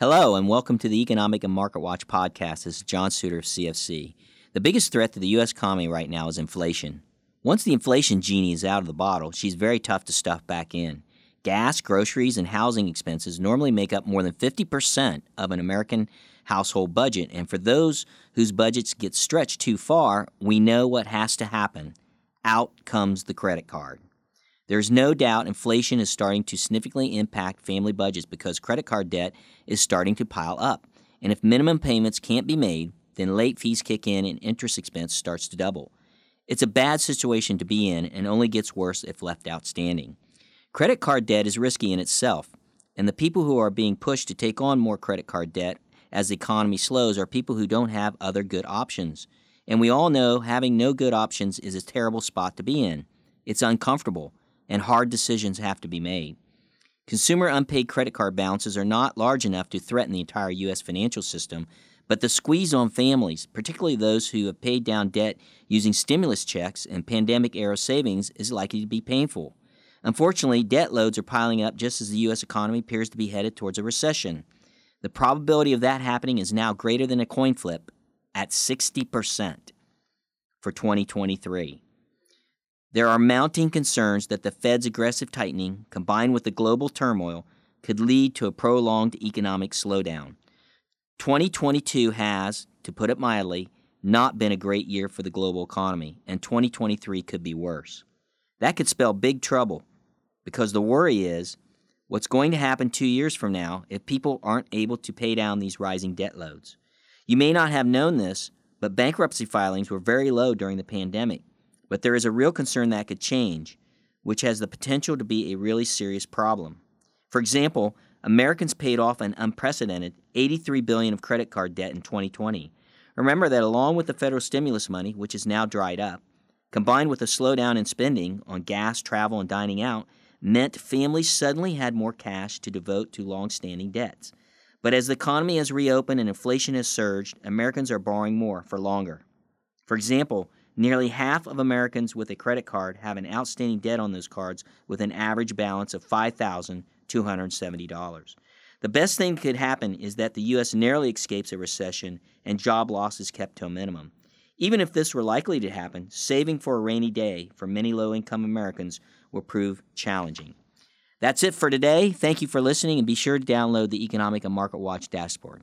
Hello, and welcome to the Economic and Market Watch podcast. This is John Suter of CFC. The biggest threat to the U.S. economy right now is inflation. Once the inflation genie is out of the bottle, she's very tough to stuff back in. Gas, groceries, and housing expenses normally make up more than 50% of an American household budget, and for those whose budgets get stretched too far, we know what has to happen. Out comes the credit card. There's no doubt inflation is starting to significantly impact family budgets because credit card debt is starting to pile up. And if minimum payments can't be made, then late fees kick in and interest expense starts to double. It's a bad situation to be in and only gets worse if left outstanding. Credit card debt is risky in itself, and the people who are being pushed to take on more credit card debt as the economy slows are people who don't have other good options. And we all know having no good options is a terrible spot to be in. It's uncomfortable and hard decisions have to be made. Consumer unpaid credit card balances are not large enough to threaten the entire U.S. financial system, but the squeeze on families, particularly those who have paid down debt using stimulus checks and pandemic era savings, is likely to be painful. Unfortunately, debt loads are piling up just as the U.S. economy appears to be headed towards a recession. The probability of that happening is now greater than a coin flip at 60% for 2023. There are mounting concerns that the Fed's aggressive tightening, combined with the global turmoil, could lead to a prolonged economic slowdown. 2022 has, to put it mildly, not been a great year for the global economy, and 2023 could be worse. That could spell big trouble because the worry is what's going to happen two years from now if people aren't able to pay down these rising debt loads. You may not have known this, but bankruptcy filings were very low during the pandemic. But there is a real concern that could change, which has the potential to be a really serious problem. For example, Americans paid off an unprecedented 83 billion of credit card debt in 2020. Remember that along with the federal stimulus money, which is now dried up, combined with a slowdown in spending on gas, travel, and dining out, meant families suddenly had more cash to devote to long-standing debts. But as the economy has reopened and inflation has surged, Americans are borrowing more for longer. For example, Nearly half of Americans with a credit card have an outstanding debt on those cards with an average balance of $5,270. The best thing that could happen is that the U.S. narrowly escapes a recession and job loss is kept to a minimum. Even if this were likely to happen, saving for a rainy day for many low income Americans will prove challenging. That's it for today. Thank you for listening and be sure to download the Economic and Market Watch dashboard.